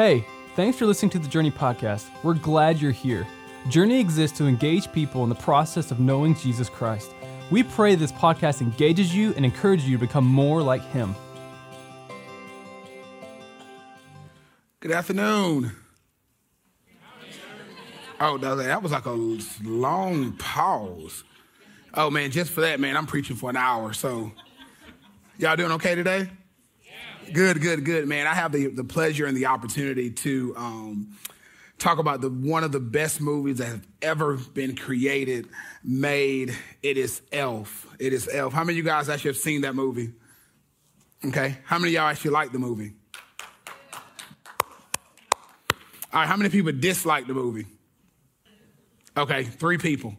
Hey, thanks for listening to the Journey podcast. We're glad you're here. Journey exists to engage people in the process of knowing Jesus Christ. We pray this podcast engages you and encourages you to become more like Him. Good afternoon. Oh, that was like a long pause. Oh man, just for that, man, I'm preaching for an hour. So, y'all doing okay today? Good, good, good, man. I have the, the pleasure and the opportunity to um, talk about the one of the best movies that have ever been created, made. It is Elf. It is Elf. How many of you guys actually have seen that movie? Okay. How many of y'all actually like the movie? All right. How many people dislike the movie? Okay, three people.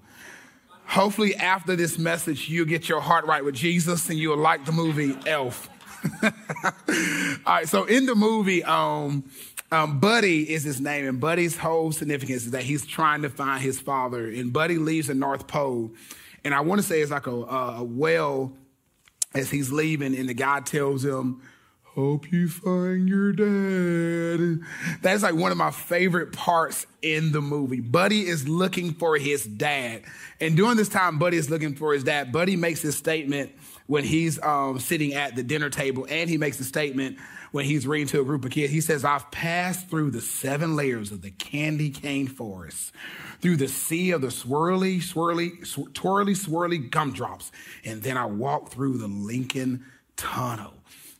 Hopefully, after this message, you'll get your heart right with Jesus and you'll like the movie Elf. All right, so in the movie, um, um, Buddy is his name, and Buddy's whole significance is that he's trying to find his father. And Buddy leaves the North Pole, and I want to say it's like a, a well as he's leaving, and the guy tells him, Hope you find your dad. That's like one of my favorite parts in the movie. Buddy is looking for his dad. And during this time, Buddy is looking for his dad. Buddy makes this statement when he's um, sitting at the dinner table, and he makes a statement when he's reading to a group of kids. He says, I've passed through the seven layers of the candy cane forest, through the sea of the swirly, swirly, sw- twirly, swirly gumdrops, and then I walked through the Lincoln Tunnel.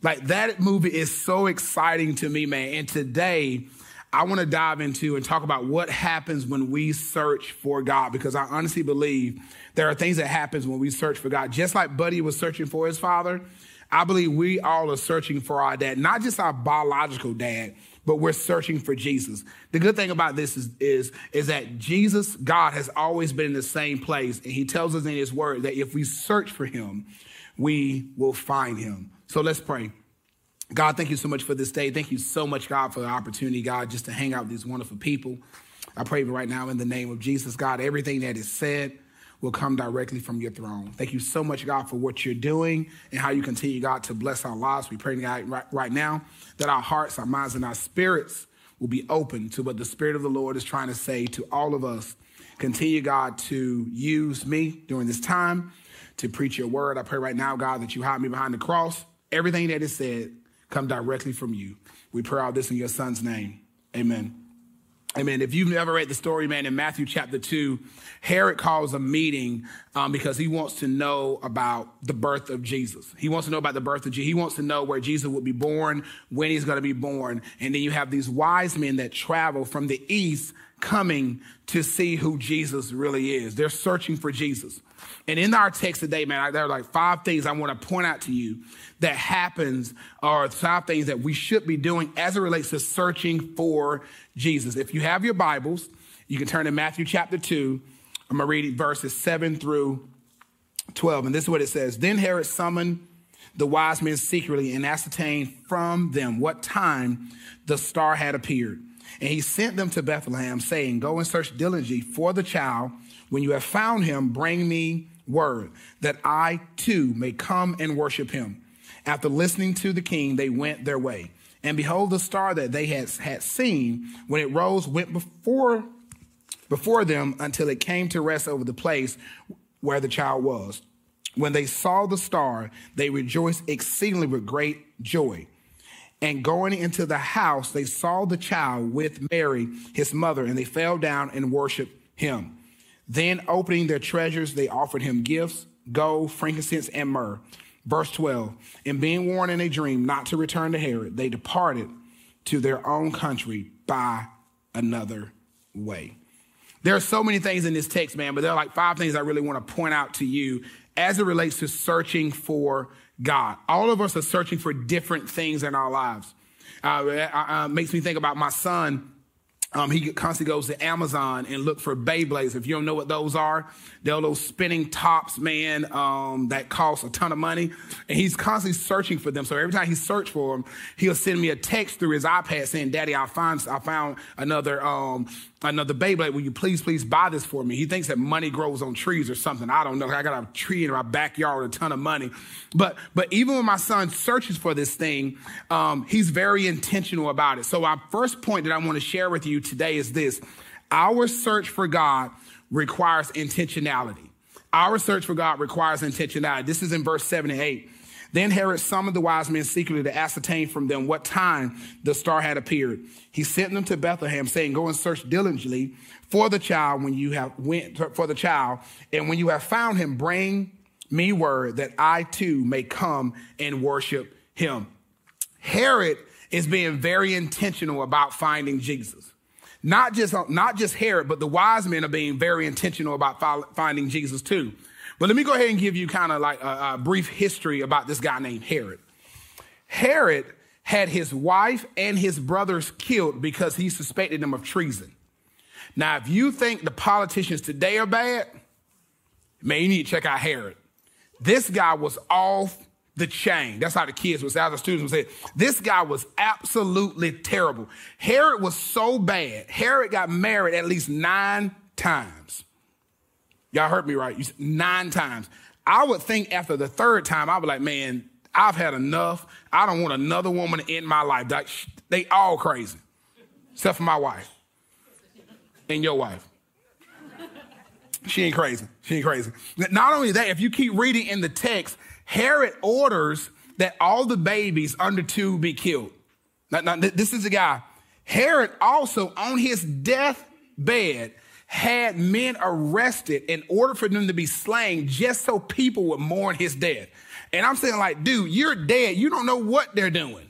Like that movie is so exciting to me, man. And today, I want to dive into and talk about what happens when we search for God because I honestly believe there are things that happens when we search for God. Just like Buddy was searching for his father, I believe we all are searching for our dad, not just our biological dad, but we're searching for Jesus. The good thing about this is, is, is that Jesus, God, has always been in the same place. And he tells us in his word that if we search for him, we will find him. So let's pray. God, thank you so much for this day. Thank you so much, God, for the opportunity, God, just to hang out with these wonderful people. I pray right now in the name of Jesus, God, everything that is said will come directly from your throne. Thank you so much, God, for what you're doing and how you continue, God, to bless our lives. We pray, God, right, right now that our hearts, our minds, and our spirits will be open to what the Spirit of the Lord is trying to say to all of us. Continue, God, to use me during this time to preach your word. I pray right now, God, that you hide me behind the cross. Everything that is said come directly from you. We pray all this in your son's name. Amen. Amen. If you've never read the story, man, in Matthew chapter 2, Herod calls a meeting um, because he wants to know about the birth of Jesus. He wants to know about the birth of Jesus. He wants to know where Jesus would be born, when he's going to be born. And then you have these wise men that travel from the east coming to see who Jesus really is. They're searching for Jesus. And in our text today, man, there are like five things I want to point out to you that happens or five things that we should be doing as it relates to searching for Jesus. If you have your Bibles, you can turn to Matthew chapter 2. I'm going to read verses 7 through 12. And this is what it says Then Herod summoned the wise men secretly and ascertained from them what time the star had appeared. And he sent them to Bethlehem, saying, Go and search diligently for the child. When you have found him, bring me word, that I too may come and worship him. After listening to the king, they went their way. And behold, the star that they had, had seen, when it rose, went before, before them until it came to rest over the place where the child was. When they saw the star, they rejoiced exceedingly with great joy. And going into the house, they saw the child with Mary, his mother, and they fell down and worshiped him. Then, opening their treasures, they offered him gifts gold, frankincense, and myrrh. Verse 12 And being warned in a dream not to return to Herod, they departed to their own country by another way. There are so many things in this text, man, but there are like five things I really want to point out to you as it relates to searching for God. All of us are searching for different things in our lives. Uh, it makes me think about my son um, he constantly goes to Amazon and look for Beyblades. If you don't know what those are, they're those spinning tops, man, um, that cost a ton of money. And he's constantly searching for them. So every time he searches for them, he'll send me a text through his iPad saying, Daddy, I found, I found another, um, another baby, like, will you please, please buy this for me? He thinks that money grows on trees or something. I don't know. I got a tree in my backyard a ton of money. But, but even when my son searches for this thing, um, he's very intentional about it. So our first point that I want to share with you today is this. Our search for God requires intentionality. Our search for God requires intentionality. This is in verse seven and eight. Then Herod summoned the wise men secretly to ascertain from them what time the star had appeared. He sent them to Bethlehem, saying, Go and search diligently for the child when you have went for the child, and when you have found him, bring me word that I too may come and worship him. Herod is being very intentional about finding Jesus. Not just, not just Herod, but the wise men are being very intentional about finding Jesus too. But let me go ahead and give you kind of like a, a brief history about this guy named Herod. Herod had his wife and his brothers killed because he suspected them of treason. Now, if you think the politicians today are bad, man, you need to check out Herod. This guy was off the chain. That's how the kids would say, how the students would say, this guy was absolutely terrible. Herod was so bad. Herod got married at least nine times. Y'all heard me right. You said nine times. I would think after the third time, I would be like, man, I've had enough. I don't want another woman in my life. They all crazy, except for my wife and your wife. She ain't crazy. She ain't crazy. Not only that, if you keep reading in the text, Herod orders that all the babies under two be killed. Now, now this is a guy. Herod also, on his deathbed, had men arrested in order for them to be slain just so people would mourn his death. And I'm saying, like, dude, you're dead. You don't know what they're doing.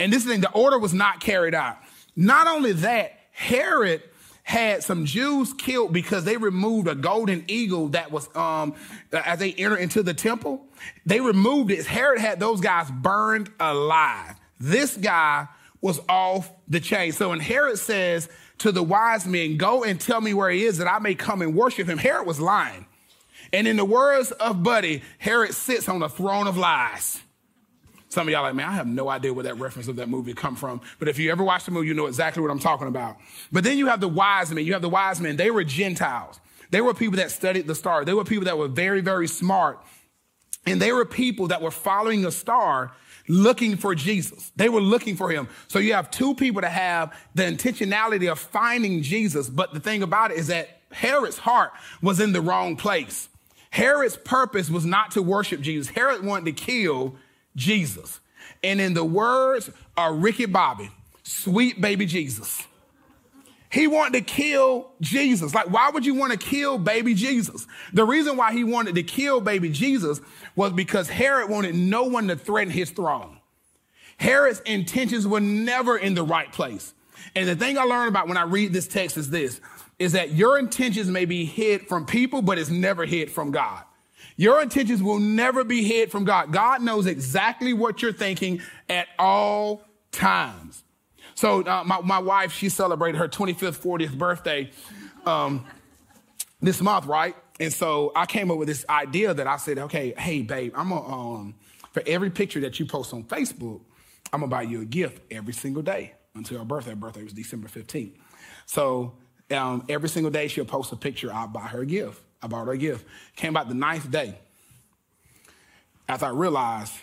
And this thing, the order was not carried out. Not only that, Herod had some Jews killed because they removed a golden eagle that was um as they enter into the temple. They removed it. Herod had those guys burned alive. This guy was off the chain. So when Herod says to the wise men, Go and tell me where he is that I may come and worship him. Herod was lying. And in the words of Buddy, Herod sits on a throne of lies. Some of y'all like, man, I have no idea where that reference of that movie come from. But if you ever watch the movie, you know exactly what I'm talking about. But then you have the wise men. You have the wise men. They were Gentiles. They were people that studied the star. They were people that were very, very smart. And they were people that were following a star looking for Jesus. They were looking for him. So you have two people that have the intentionality of finding Jesus. But the thing about it is that Herod's heart was in the wrong place. Herod's purpose was not to worship Jesus. Herod wanted to kill Jesus. And in the words of Ricky Bobby, sweet baby Jesus. He wanted to kill Jesus. Like, why would you want to kill baby Jesus? The reason why he wanted to kill baby Jesus was because Herod wanted no one to threaten his throne. Herod's intentions were never in the right place. And the thing I learned about when I read this text is this, is that your intentions may be hid from people, but it's never hid from God. Your intentions will never be hid from God. God knows exactly what you're thinking at all times. So uh, my, my wife, she celebrated her 25th, 40th birthday um, this month, right? And so I came up with this idea that I said, okay, hey, babe, I'm gonna, um, for every picture that you post on Facebook, I'm gonna buy you a gift every single day until her birthday. Her birthday was December 15th. So um, every single day she'll post a picture, I'll buy her a gift. I bought her a gift. Came about the ninth day. After I realized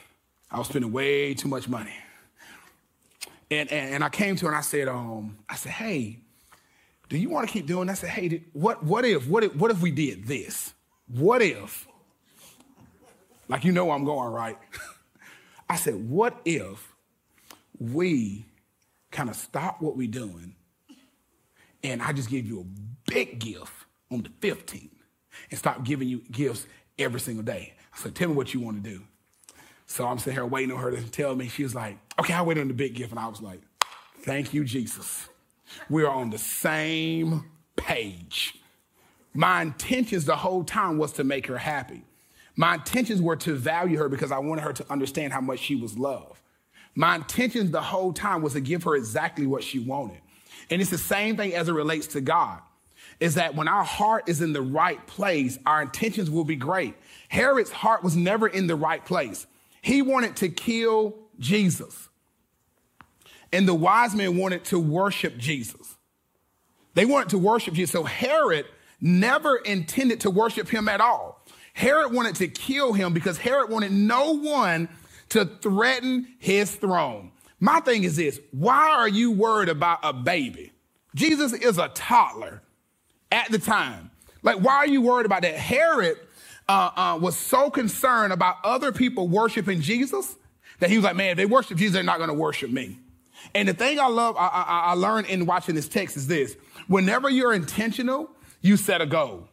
I was spending way too much money. And, and, and I came to her and I said, um, I said, hey, do you want to keep doing that? I said, hey, what, what if, what if, what if we did this? What if? Like you know I'm going, right? I said, what if we kind of stop what we're doing and I just give you a big gift on the 15th and stop giving you gifts every single day. I said, tell me what you want to do. So I'm sitting here waiting on her to tell me. She was like, okay, I'll wait on the big gift. And I was like, thank you, Jesus. We are on the same page. My intentions the whole time was to make her happy. My intentions were to value her because I wanted her to understand how much she was loved. My intentions the whole time was to give her exactly what she wanted. And it's the same thing as it relates to God. Is that when our heart is in the right place, our intentions will be great. Herod's heart was never in the right place. He wanted to kill Jesus. And the wise men wanted to worship Jesus. They wanted to worship Jesus. So Herod never intended to worship him at all. Herod wanted to kill him because Herod wanted no one to threaten his throne. My thing is this why are you worried about a baby? Jesus is a toddler at the time. Like, why are you worried about that? Herod uh, uh, was so concerned about other people worshiping Jesus that he was like, man, if they worship Jesus, they're not going to worship me. And the thing I love, I, I, I learned in watching this text is this whenever you're intentional, you set a goal.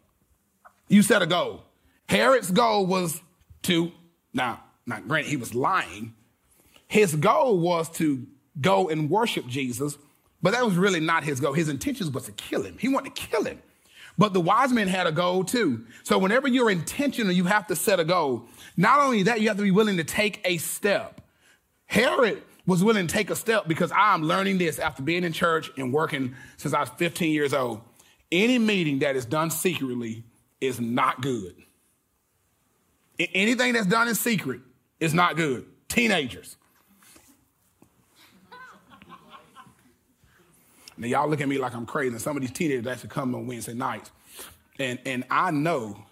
You set a goal. Herod's goal was to, now, not granted, he was lying. His goal was to go and worship Jesus, but that was really not his goal. His intentions was to kill him. He wanted to kill him. But the wise men had a goal too. So whenever you're intentional, you have to set a goal. Not only that, you have to be willing to take a step. Herod was willing to take a step because I'm learning this after being in church and working since I was 15 years old. Any meeting that is done secretly is not good. Anything that's done in secret is not good. Teenagers. Now y'all look at me like I'm crazy. And some of these teenagers actually come on Wednesday nights. And and I know,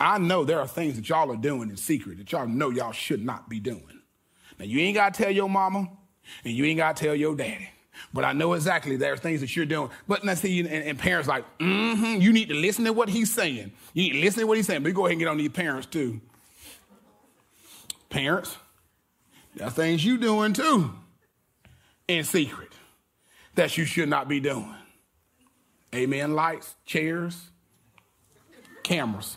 I know there are things that y'all are doing in secret that y'all know y'all should not be doing. Now you ain't gotta tell your mama and you ain't gotta tell your daddy. But I know exactly there are things that you're doing. But let's see, and, and parents like, mm-hmm, you need to listen to what he's saying. You need to listen to what he's saying. But you go ahead and get on these parents too. Parents, there are things you doing too in secret that you should not be doing. Amen. Lights, chairs, cameras.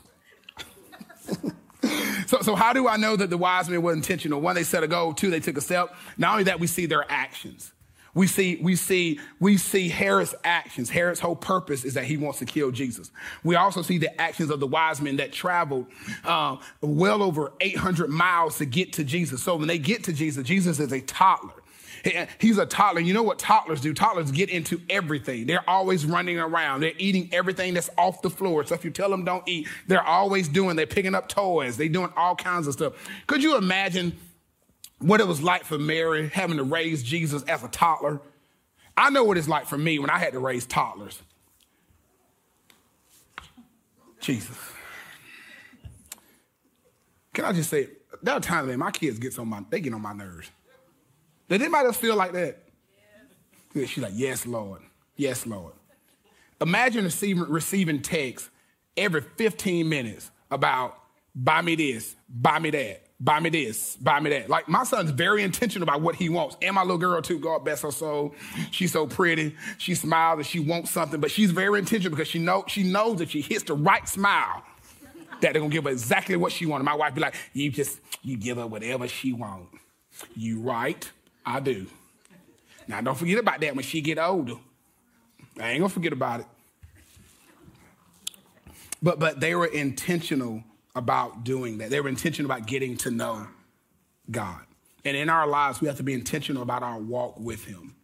so, so how do I know that the wise men were intentional? One, they set a goal. Two, they took a step. Not only that, we see their actions. We see, we see, we see Herod's actions. Herod's whole purpose is that he wants to kill Jesus. We also see the actions of the wise men that traveled um, well over 800 miles to get to Jesus. So when they get to Jesus, Jesus is a toddler. He's a toddler. You know what toddlers do? Toddlers get into everything. They're always running around. They're eating everything that's off the floor. So if you tell them don't eat, they're always doing, they're picking up toys. They're doing all kinds of stuff. Could you imagine what it was like for Mary having to raise Jesus as a toddler. I know what it's like for me when I had to raise toddlers. Jesus. Can I just say, there are times when my kids get on my, they get on my nerves. Did anybody else feel like that? Yes. She's like, yes, Lord. Yes, Lord. Imagine receiving, receiving texts every 15 minutes about buy me this, buy me that, buy me this, buy me that. Like my son's very intentional about what he wants. And my little girl too, God bless her soul. She's so pretty. She smiles and she wants something, but she's very intentional because she know she knows that she hits the right smile. That they're gonna give her exactly what she wanted. My wife be like, you just you give her whatever she want. You right, I do. Now don't forget about that when she get older. I ain't gonna forget about it. But but they were intentional about doing that. They were intentional about getting to know God. And in our lives, we have to be intentional about our walk with Him.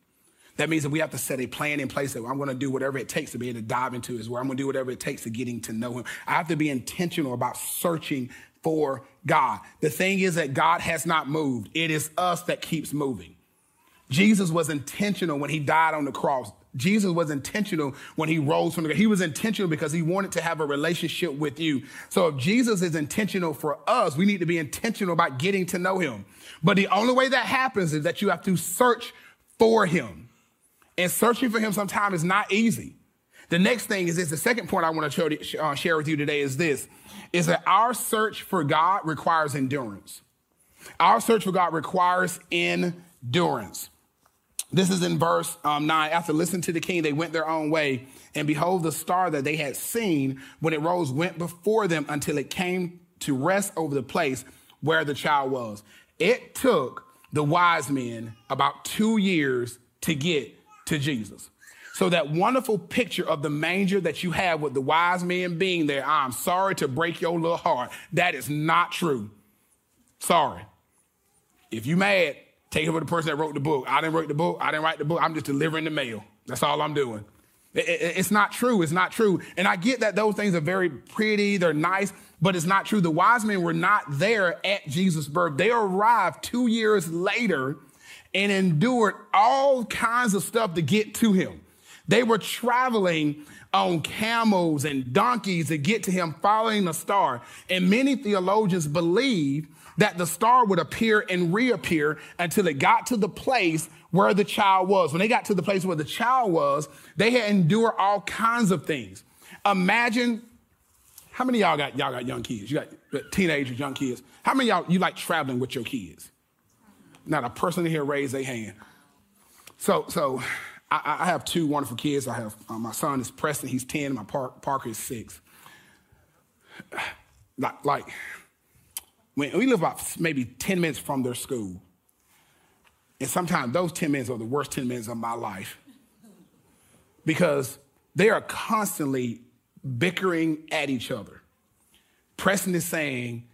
That means that we have to set a plan in place that I'm going to do whatever it takes to be able to dive into His Word. I'm going to do whatever it takes to getting to know Him. I have to be intentional about searching for God. The thing is that God has not moved. It is us that keeps moving. Jesus was intentional when he died on the cross. Jesus was intentional when he rose from the grave. He was intentional because he wanted to have a relationship with you. So if Jesus is intentional for us, we need to be intentional about getting to know him. But the only way that happens is that you have to search for him. And searching for him sometimes is not easy. The next thing is this. The second point I want to uh, share with you today is this, is that our search for God requires endurance. Our search for God requires endurance. This is in verse um, 9. After listening to the king, they went their own way. And behold, the star that they had seen when it rose went before them until it came to rest over the place where the child was. It took the wise men about two years to get to Jesus. So, that wonderful picture of the manger that you have with the wise men being there, I'm sorry to break your little heart. That is not true. Sorry. If you mad, Take it for the person that wrote the book. I didn't write the book. I didn't write the book. I'm just delivering the mail. That's all I'm doing. It, it, it's not true. It's not true. And I get that those things are very pretty. They're nice, but it's not true. The wise men were not there at Jesus' birth. They arrived two years later and endured all kinds of stuff to get to him. They were traveling on camels and donkeys to get to him following the star. And many theologians believe that the star would appear and reappear until it got to the place where the child was. When they got to the place where the child was, they had endured all kinds of things. Imagine how many y'all got y'all got young kids? You got uh, teenagers, young kids. How many y'all you like traveling with your kids? Not a person in here raised their hand. So so I, I have two wonderful kids. I have uh, my son is Preston, he's 10, my Parker is six. Like, like when we live about maybe 10 minutes from their school. And sometimes those 10 minutes are the worst 10 minutes of my life. Because they are constantly bickering at each other. Preston is saying,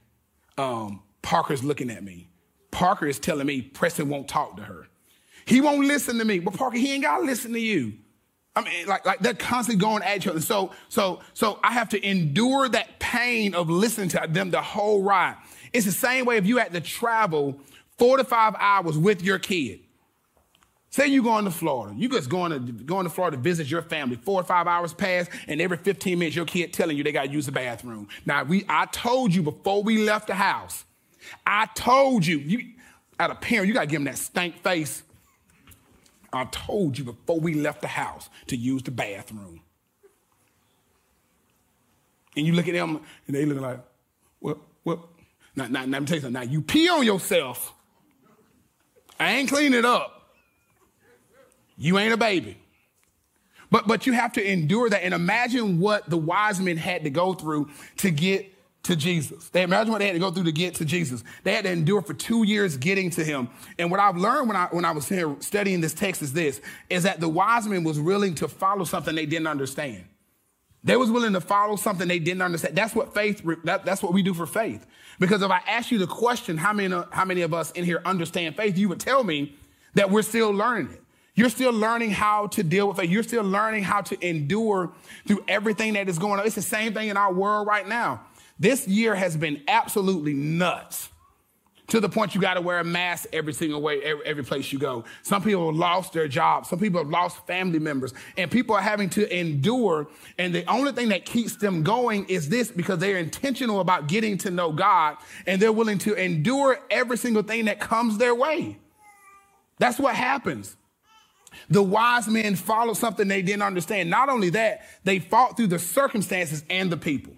um, Parker's looking at me. Parker is telling me Preston won't talk to her. He won't listen to me. But Parker, he ain't gotta listen to you. I mean, like, like they're constantly going at each other. So, so, so I have to endure that pain of listening to them the whole ride. It's the same way if you had to travel four to five hours with your kid. Say you're going to Florida. You just going to going to Florida to visit your family. Four or five hours pass, and every 15 minutes your kid telling you they got to use the bathroom. Now we, I told you before we left the house. I told you, you, at a parent, you got to give them that stank face I told you before we left the house to use the bathroom. And you look at them and they look like, what, what? Now, now, now, let me tell you something. Now, you pee on yourself. I ain't clean it up. You ain't a baby. But, but you have to endure that and imagine what the wise men had to go through to get to Jesus. They imagine what they had to go through to get to Jesus. They had to endure for two years getting to him. And what I've learned when I when I was here studying this text is this: is that the wise men was willing to follow something they didn't understand. They was willing to follow something they didn't understand. That's what faith. That, that's what we do for faith. Because if I ask you the question, how many how many of us in here understand faith? You would tell me that we're still learning it. You're still learning how to deal with it. You're still learning how to endure through everything that is going on. It's the same thing in our world right now. This year has been absolutely nuts to the point you got to wear a mask every single way, every, every, place you go. Some people have lost their jobs. Some people have lost family members and people are having to endure. And the only thing that keeps them going is this because they're intentional about getting to know God and they're willing to endure every single thing that comes their way. That's what happens. The wise men followed something they didn't understand. Not only that, they fought through the circumstances and the people.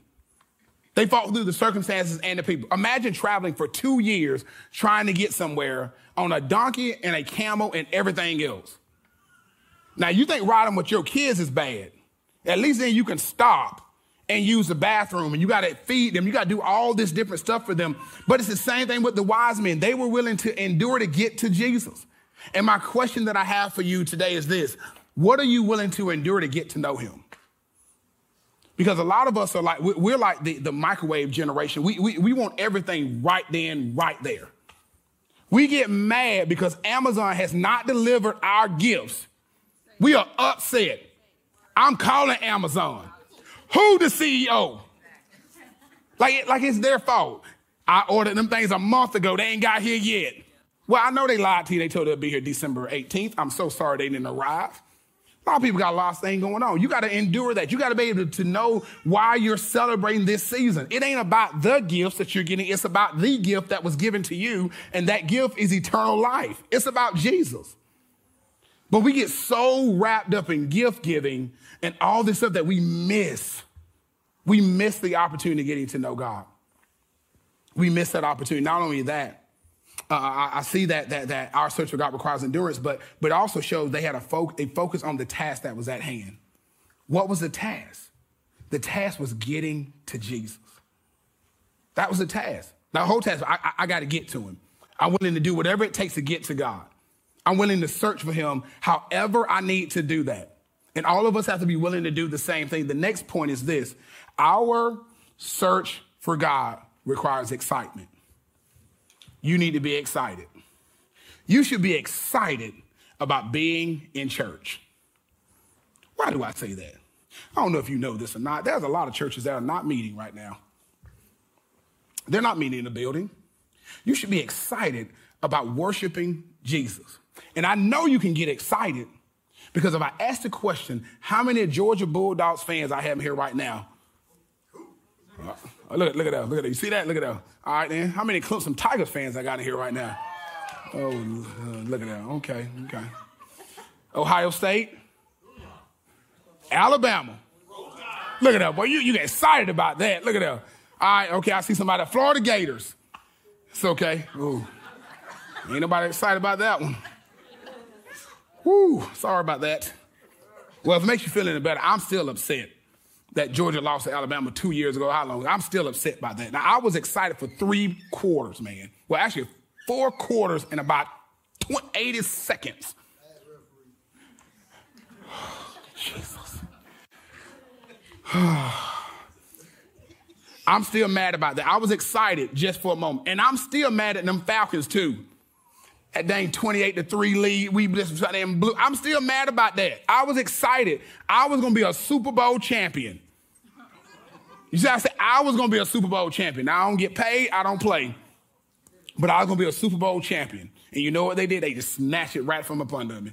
They fought through the circumstances and the people. Imagine traveling for two years trying to get somewhere on a donkey and a camel and everything else. Now, you think riding with your kids is bad. At least then you can stop and use the bathroom and you got to feed them. You got to do all this different stuff for them. But it's the same thing with the wise men. They were willing to endure to get to Jesus. And my question that I have for you today is this What are you willing to endure to get to know him? Because a lot of us are like, we're like the, the microwave generation. We, we, we want everything right then, right there. We get mad because Amazon has not delivered our gifts. We are upset. I'm calling Amazon. Who the CEO? Like, like it's their fault. I ordered them things a month ago. They ain't got here yet. Well, I know they lied to you. They told they'd be here December 18th. I'm so sorry they didn't arrive. A lot of people got a lot of things going on. You got to endure that. You got to be able to know why you're celebrating this season. It ain't about the gifts that you're getting. It's about the gift that was given to you. And that gift is eternal life. It's about Jesus. But we get so wrapped up in gift giving and all this stuff that we miss. We miss the opportunity of getting to know God. We miss that opportunity. Not only that, uh, I, see that, that, that our search for God requires endurance, but, but also shows they had a, fo- a focus on the task that was at hand. What was the task? The task was getting to Jesus. That was the task. The whole task, I, I, I got to get to him. I'm willing to do whatever it takes to get to God. I'm willing to search for him however I need to do that. And all of us have to be willing to do the same thing. The next point is this our search for God requires excitement you need to be excited. You should be excited about being in church. Why do I say that? I don't know if you know this or not. There's a lot of churches that are not meeting right now. They're not meeting in a building. You should be excited about worshiping Jesus. And I know you can get excited Because if I ask the question, how many Georgia Bulldogs fans I have here right now? Look, look at that. Look at that. You see that? Look at that. All right, then. How many Clemson Tigers fans I got in here right now? Oh, uh, look at that. Okay, okay. Ohio State. Alabama. Look at that, boy. You, you get excited about that. Look at that. All right, okay. I see somebody. Florida Gators. It's okay. Ooh. Ain't nobody excited about that one. Woo, sorry about that. Well, if it makes you feel any better, I'm still upset that Georgia lost to Alabama two years ago. How long? I'm still upset by that. Now, I was excited for three quarters, man. Well, actually, four quarters in about 80 seconds. Jesus. I'm still mad about that. I was excited just for a moment. And I'm still mad at them Falcons, too. That dang 28 to 3 lead. We blew. I'm still mad about that. I was excited. I was going to be a Super Bowl champion. You see, I said I was going to be a Super Bowl champion. Now, I don't get paid, I don't play. But I was going to be a Super Bowl champion. And you know what they did? They just snatched it right from up under me.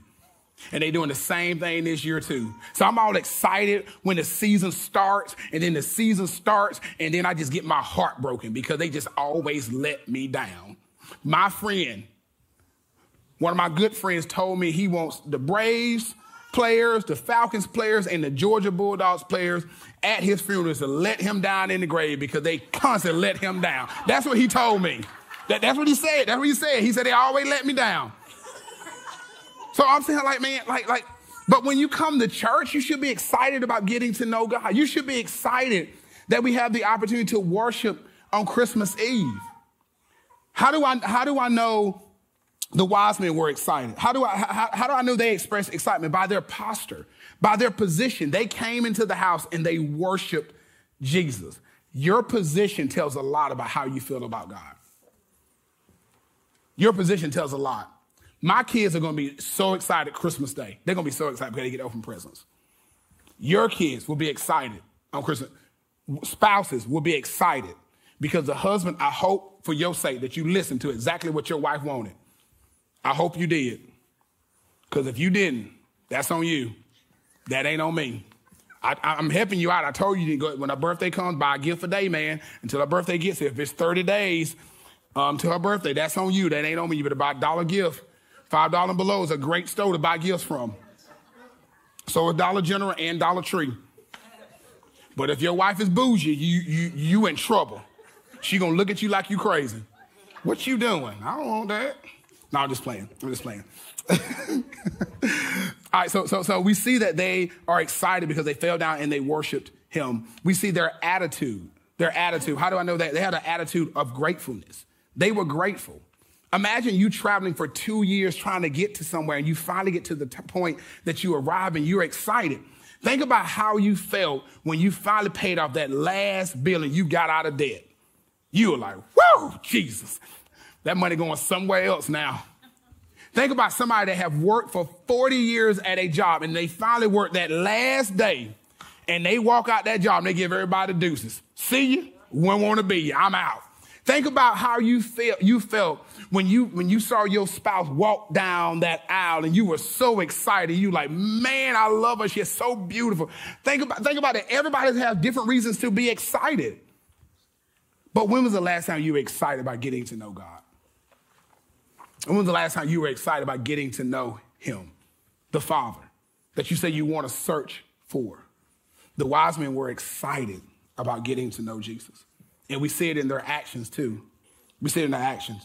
And they're doing the same thing this year too. So I'm all excited when the season starts, and then the season starts, and then I just get my heart broken because they just always let me down. My friend, one of my good friends told me he wants the Braves players, the Falcons players, and the Georgia Bulldogs players at his funerals to let him down in the grave because they constantly let him down. That's what he told me. That, that's what he said. That's what he said. He said they always let me down. So I'm saying, like, man, like, like, but when you come to church, you should be excited about getting to know God. You should be excited that we have the opportunity to worship on Christmas Eve. How do I, how do I know the wise men were excited. How do I, how, how do I know they expressed excitement? By their posture, by their position. They came into the house and they worshiped Jesus. Your position tells a lot about how you feel about God. Your position tells a lot. My kids are going to be so excited Christmas Day. They're going to be so excited because they get open presents. Your kids will be excited on Christmas. Spouses will be excited because the husband, I hope for your sake that you listen to exactly what your wife wanted. I hope you did. Because if you didn't, that's on you. That ain't on me. I, am helping you out. I told you go, when her birthday comes, buy a gift a day, man. Until her birthday gets here. If it's 30 days um, to her birthday, that's on you. That ain't on me. You better buy a dollar gift. Five dollar and below is a great store to buy gifts from. So a Dollar General and Dollar Tree. But if your wife is bougie, you you you in trouble. She gonna look at you like you crazy. What you doing? I don't want that. No, I'm just playing. I'm just playing. All right, so, so, so we see that they are excited because they fell down and they worshiped him. We see their attitude. Their attitude. How do I know that? They had an attitude of gratefulness. They were grateful. Imagine you traveling for two years trying to get to somewhere and you finally get to the t- point that you arrive and you're excited. Think about how you felt when you finally paid off that last bill and you got out of debt. You were like, whoa, Jesus. That money going somewhere else now. Think about somebody that have worked for 40 years at a job and they finally work that last day and they walk out that job and they give everybody deuces. See you, wouldn't want to be you. I'm out. Think about how you felt you felt when you when you saw your spouse walk down that aisle and you were so excited. You like, man, I love her. She's so beautiful. Think about think about it. Everybody has different reasons to be excited. But when was the last time you were excited about getting to know God? When was the last time you were excited about getting to know him, the Father, that you say you want to search for? The wise men were excited about getting to know Jesus. And we see it in their actions too. We see it in their actions.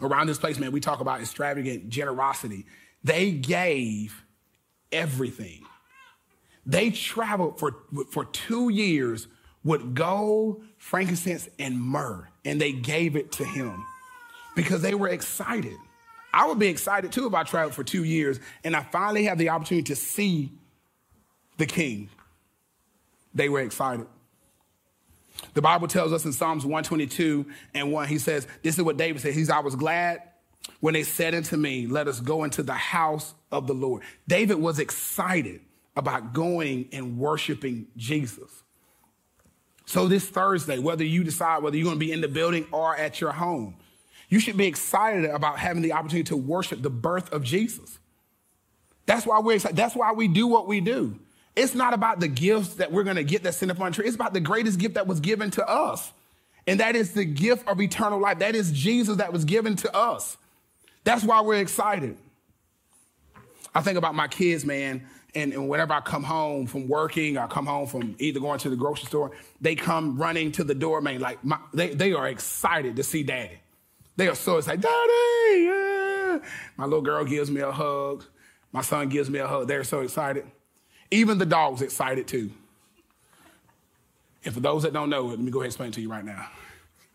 Around this place, man, we talk about extravagant generosity. They gave everything. They traveled for, for two years with gold, frankincense, and myrrh, and they gave it to him because they were excited. I would be excited too if I traveled for two years and I finally had the opportunity to see the king. They were excited. The Bible tells us in Psalms 122 and 1, he says, This is what David said. He's, I was glad when they said unto me, Let us go into the house of the Lord. David was excited about going and worshiping Jesus. So this Thursday, whether you decide whether you're going to be in the building or at your home, you should be excited about having the opportunity to worship the birth of Jesus. That's why we're excited. That's why we do what we do. It's not about the gifts that we're going to get that sent up on the tree. It's about the greatest gift that was given to us. And that is the gift of eternal life. That is Jesus that was given to us. That's why we're excited. I think about my kids, man, and, and whenever I come home from working, I come home from either going to the grocery store, they come running to the door, man. Like my, they, they are excited to see daddy. They are so excited, daddy, yeah. My little girl gives me a hug. My son gives me a hug. They're so excited. Even the dog's excited too. And for those that don't know, let me go ahead and explain to you right now.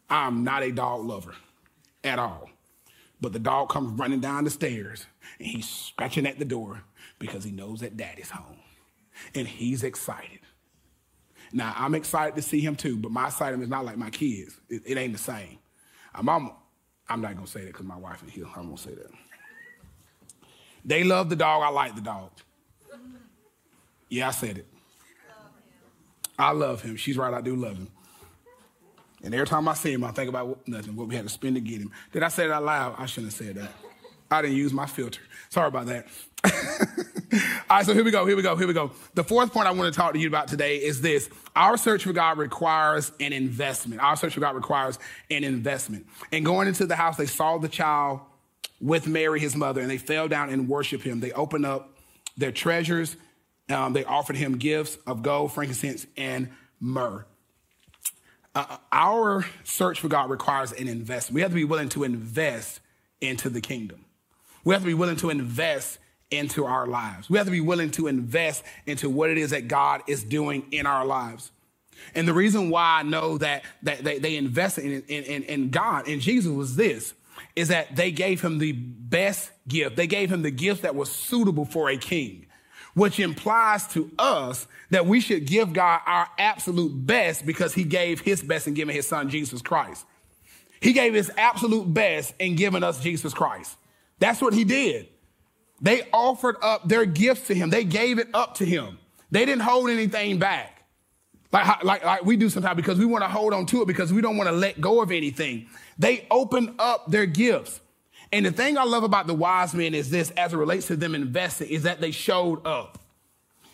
I'm not a dog lover at all. But the dog comes running down the stairs and he's scratching at the door because he knows that daddy's home. And he's excited. Now, I'm excited to see him too, but my excitement is not like my kids. It, it ain't the same. I'm, I'm, I'm not to say that because my wife is here. I'm to say that. They love the dog. I like the dog. Yeah, I said it. I love him. She's right. I do love him. And every time I see him, I think about nothing, what we had to spend to get him. Did I say it out loud? I shouldn't have said that. I didn't use my filter. Sorry about that. All right, so here we go, here we go, here we go. The fourth point I want to talk to you about today is this. Our search for God requires an investment. Our search for God requires an investment. And going into the house, they saw the child with Mary, his mother, and they fell down and worshiped him. They opened up their treasures. Um, they offered him gifts of gold, frankincense, and myrrh. Uh, our search for God requires an investment. We have to be willing to invest into the kingdom. We have to be willing to invest into our lives. We have to be willing to invest into what it is that God is doing in our lives. And the reason why I know that, that they, they invested in, in, in God, and Jesus, was this is that they gave him the best gift. They gave him the gift that was suitable for a king, which implies to us that we should give God our absolute best because he gave his best in giving his son Jesus Christ. He gave his absolute best in giving us Jesus Christ. That's what he did. They offered up their gifts to him. They gave it up to him. They didn't hold anything back. Like, like, like we do sometimes because we want to hold on to it because we don't want to let go of anything. They opened up their gifts. And the thing I love about the wise men is this, as it relates to them investing, is that they showed up.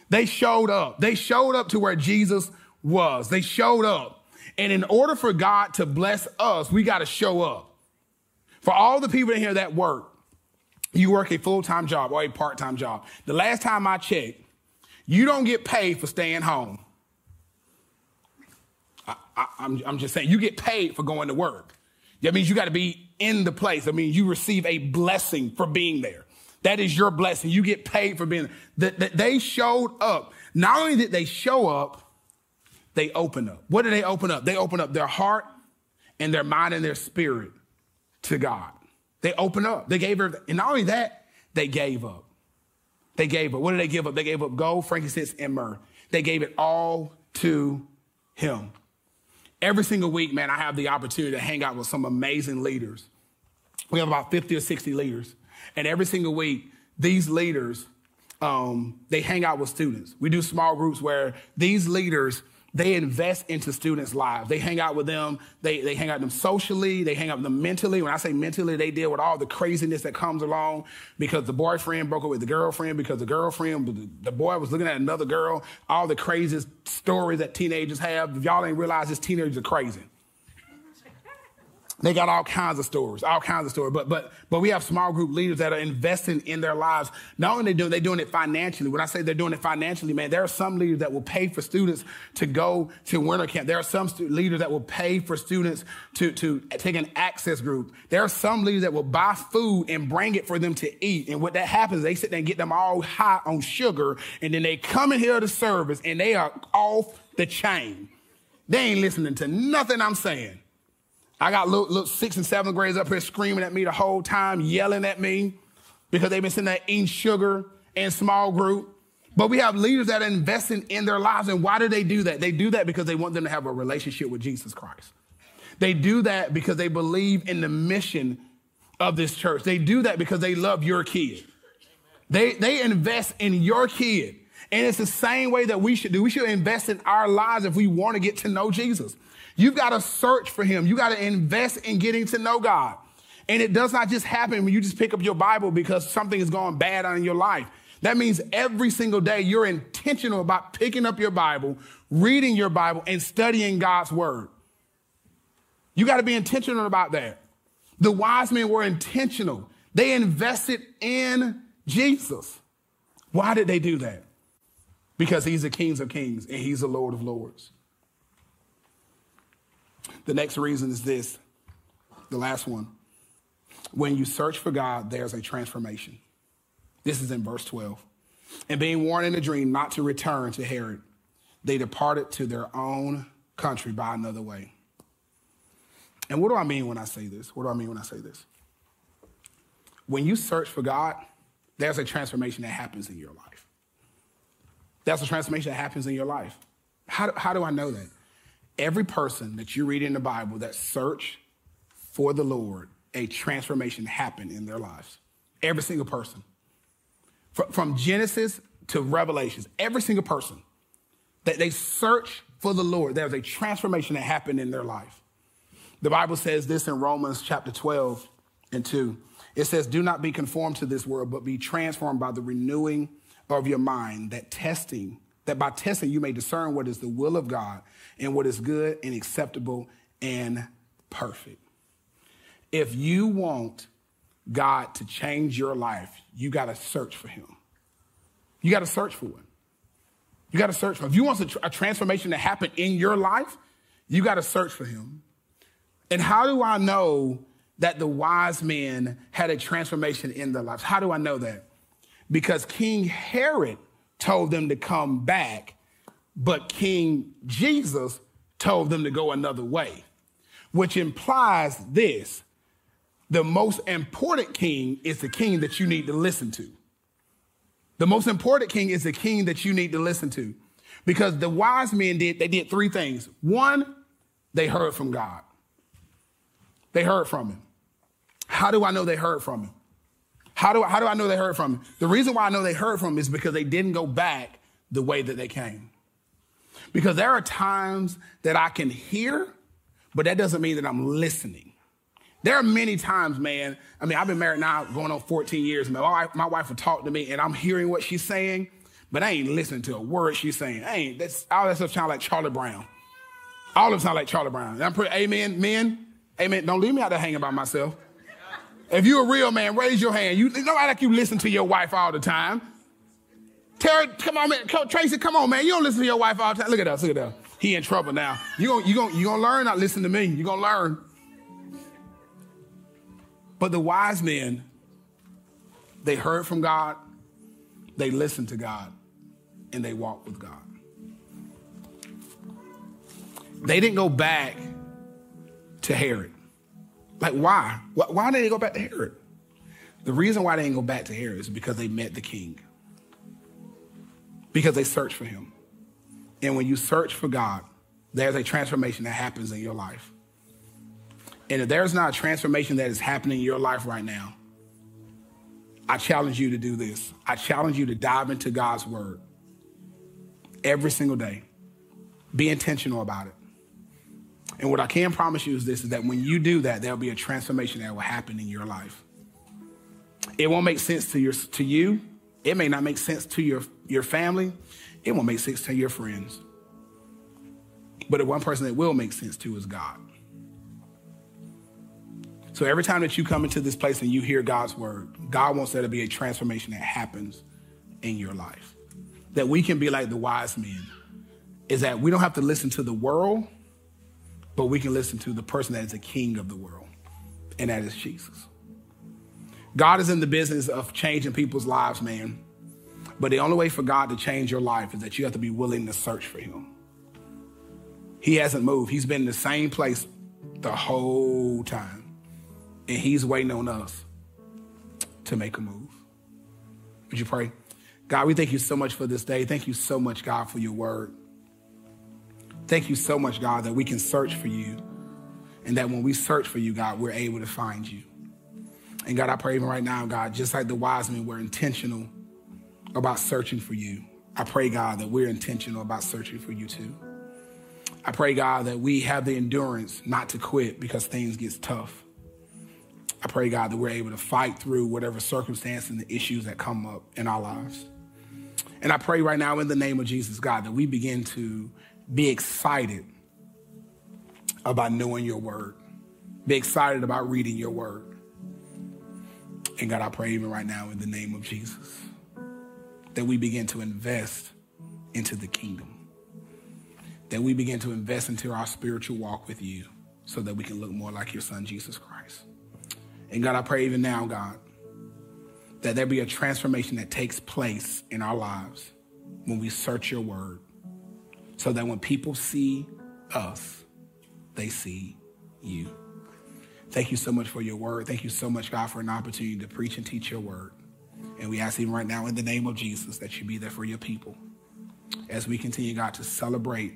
They showed up. They showed up to where Jesus was. They showed up. And in order for God to bless us, we got to show up. For all the people in here that work, you work a full time job or a part time job. The last time I checked, you don't get paid for staying home. I, am just saying, you get paid for going to work. That means you got to be in the place. I mean, you receive a blessing for being there. That is your blessing. You get paid for being. That, they showed up. Not only did they show up, they open up. What did they open up? They open up their heart and their mind and their spirit to God. They opened up. They gave her, and not only that, they gave up. They gave up. What did they give up? They gave up gold, frankincense, and myrrh. They gave it all to him. Every single week, man, I have the opportunity to hang out with some amazing leaders. We have about 50 or 60 leaders. And every single week, these leaders, um, they hang out with students. We do small groups where these leaders they invest into students' lives. They hang out with them. They, they hang out with them socially. They hang out with them mentally. When I say mentally, they deal with all the craziness that comes along because the boyfriend broke up with the girlfriend because the girlfriend, the boy was looking at another girl. All the craziest stories that teenagers have. If y'all ain't realize this, teenagers are crazy. They got all kinds of stories, all kinds of stories. But but but we have small group leaders that are investing in their lives. Not only do they doing it financially. When I say they're doing it financially, man, there are some leaders that will pay for students to go to winter camp. There are some stu- leaders that will pay for students to to take an access group. There are some leaders that will buy food and bring it for them to eat. And what that happens, they sit there and get them all high on sugar, and then they come in here to service and they are off the chain. They ain't listening to nothing I'm saying. I got little, little six and seven grades up here screaming at me the whole time, yelling at me because they've been sitting there eating sugar in small group. But we have leaders that are investing in their lives. And why do they do that? They do that because they want them to have a relationship with Jesus Christ. They do that because they believe in the mission of this church. They do that because they love your kid. They, they invest in your kid. And it's the same way that we should do. We should invest in our lives if we want to get to know Jesus. You've got to search for him. You got to invest in getting to know God. And it does not just happen when you just pick up your Bible because something is going bad in your life. That means every single day you're intentional about picking up your Bible, reading your Bible, and studying God's word. You got to be intentional about that. The wise men were intentional. They invested in Jesus. Why did they do that? Because he's the King of kings and he's the Lord of lords. The next reason is this the last one. When you search for God, there's a transformation. This is in verse 12. And being warned in a dream not to return to Herod, they departed to their own country by another way. And what do I mean when I say this? What do I mean when I say this? When you search for God, there's a transformation that happens in your life. That's a transformation that happens in your life. How do, how do I know that? Every person that you read in the Bible that search for the Lord, a transformation happened in their lives. Every single person. From Genesis to Revelations, every single person that they search for the Lord, there's a transformation that happened in their life. The Bible says this in Romans chapter 12 and 2. It says, Do not be conformed to this world, but be transformed by the renewing of your mind, that testing, that by testing you may discern what is the will of God and what is good and acceptable and perfect. If you want God to change your life, you got to search for him. You got to search for him. You got to search for him. If you want a, a transformation to happen in your life, you got to search for him. And how do I know that the wise men had a transformation in their lives? How do I know that? Because King Herod told them to come back, but King Jesus told them to go another way, which implies this the most important king is the king that you need to listen to. The most important king is the king that you need to listen to. Because the wise men did, they did three things. One, they heard from God. They heard from him. How do I know they heard from him? How do, how do I know they heard from him? The reason why I know they heard from him is because they didn't go back the way that they came. Because there are times that I can hear, but that doesn't mean that I'm listening. There are many times, man. I mean, I've been married now going on 14 years. Man, my wife, my wife will talk to me and I'm hearing what she's saying, but I ain't listening to a word she's saying. I ain't, that's, all that stuff sound like Charlie Brown. All of them sound like Charlie Brown. And I'm pretty, amen, men, amen. Don't leave me out there hanging by myself. If you're a real man, raise your hand. You, nobody like you listen to your wife all the time. Terry, come on, man. Tracy, come on, man. You don't listen to your wife all the time. Look at us, look at us. He in trouble now. You gonna, you gonna, you gonna learn not listen to me. You're gonna learn. But the wise men, they heard from God, they listened to God, and they walked with God. They didn't go back to Herod. Like, why? Why didn't they go back to Herod? The reason why they didn't go back to Herod is because they met the king, because they searched for him. And when you search for God, there's a transformation that happens in your life. And if there's not a transformation that is happening in your life right now, I challenge you to do this. I challenge you to dive into God's word every single day. Be intentional about it. And what I can promise you is this is that when you do that, there'll be a transformation that will happen in your life. It won't make sense to your to you. It may not make sense to your, your family. It won't make sense to your friends. But the one person that will make sense to is God. So every time that you come into this place and you hear God's word, God wants there to be a transformation that happens in your life. That we can be like the wise men, is that we don't have to listen to the world, but we can listen to the person that is the king of the world, and that is Jesus. God is in the business of changing people's lives, man. But the only way for God to change your life is that you have to be willing to search for Him. He hasn't moved, He's been in the same place the whole time. And he's waiting on us to make a move. Would you pray? God, we thank you so much for this day. Thank you so much, God, for your word. Thank you so much, God, that we can search for you. And that when we search for you, God, we're able to find you. And God, I pray even right now, God, just like the wise men were intentional about searching for you, I pray, God, that we're intentional about searching for you too. I pray, God, that we have the endurance not to quit because things get tough. I pray, God, that we're able to fight through whatever circumstance and the issues that come up in our lives. And I pray right now in the name of Jesus, God, that we begin to be excited about knowing your word, be excited about reading your word. And God, I pray even right now in the name of Jesus that we begin to invest into the kingdom, that we begin to invest into our spiritual walk with you so that we can look more like your son, Jesus Christ. And God, I pray even now, God, that there be a transformation that takes place in our lives when we search your word so that when people see us, they see you. Thank you so much for your word. Thank you so much, God, for an opportunity to preach and teach your word. And we ask even right now in the name of Jesus that you be there for your people as we continue, God, to celebrate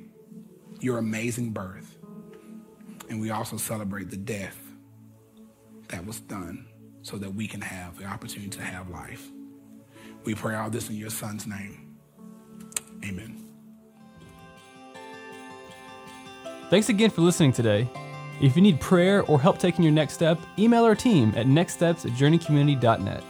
your amazing birth. And we also celebrate the death that was done so that we can have the opportunity to have life. We pray all this in your son's name. Amen. Thanks again for listening today. If you need prayer or help taking your next step, email our team at nextsteps at journeycommunity.net.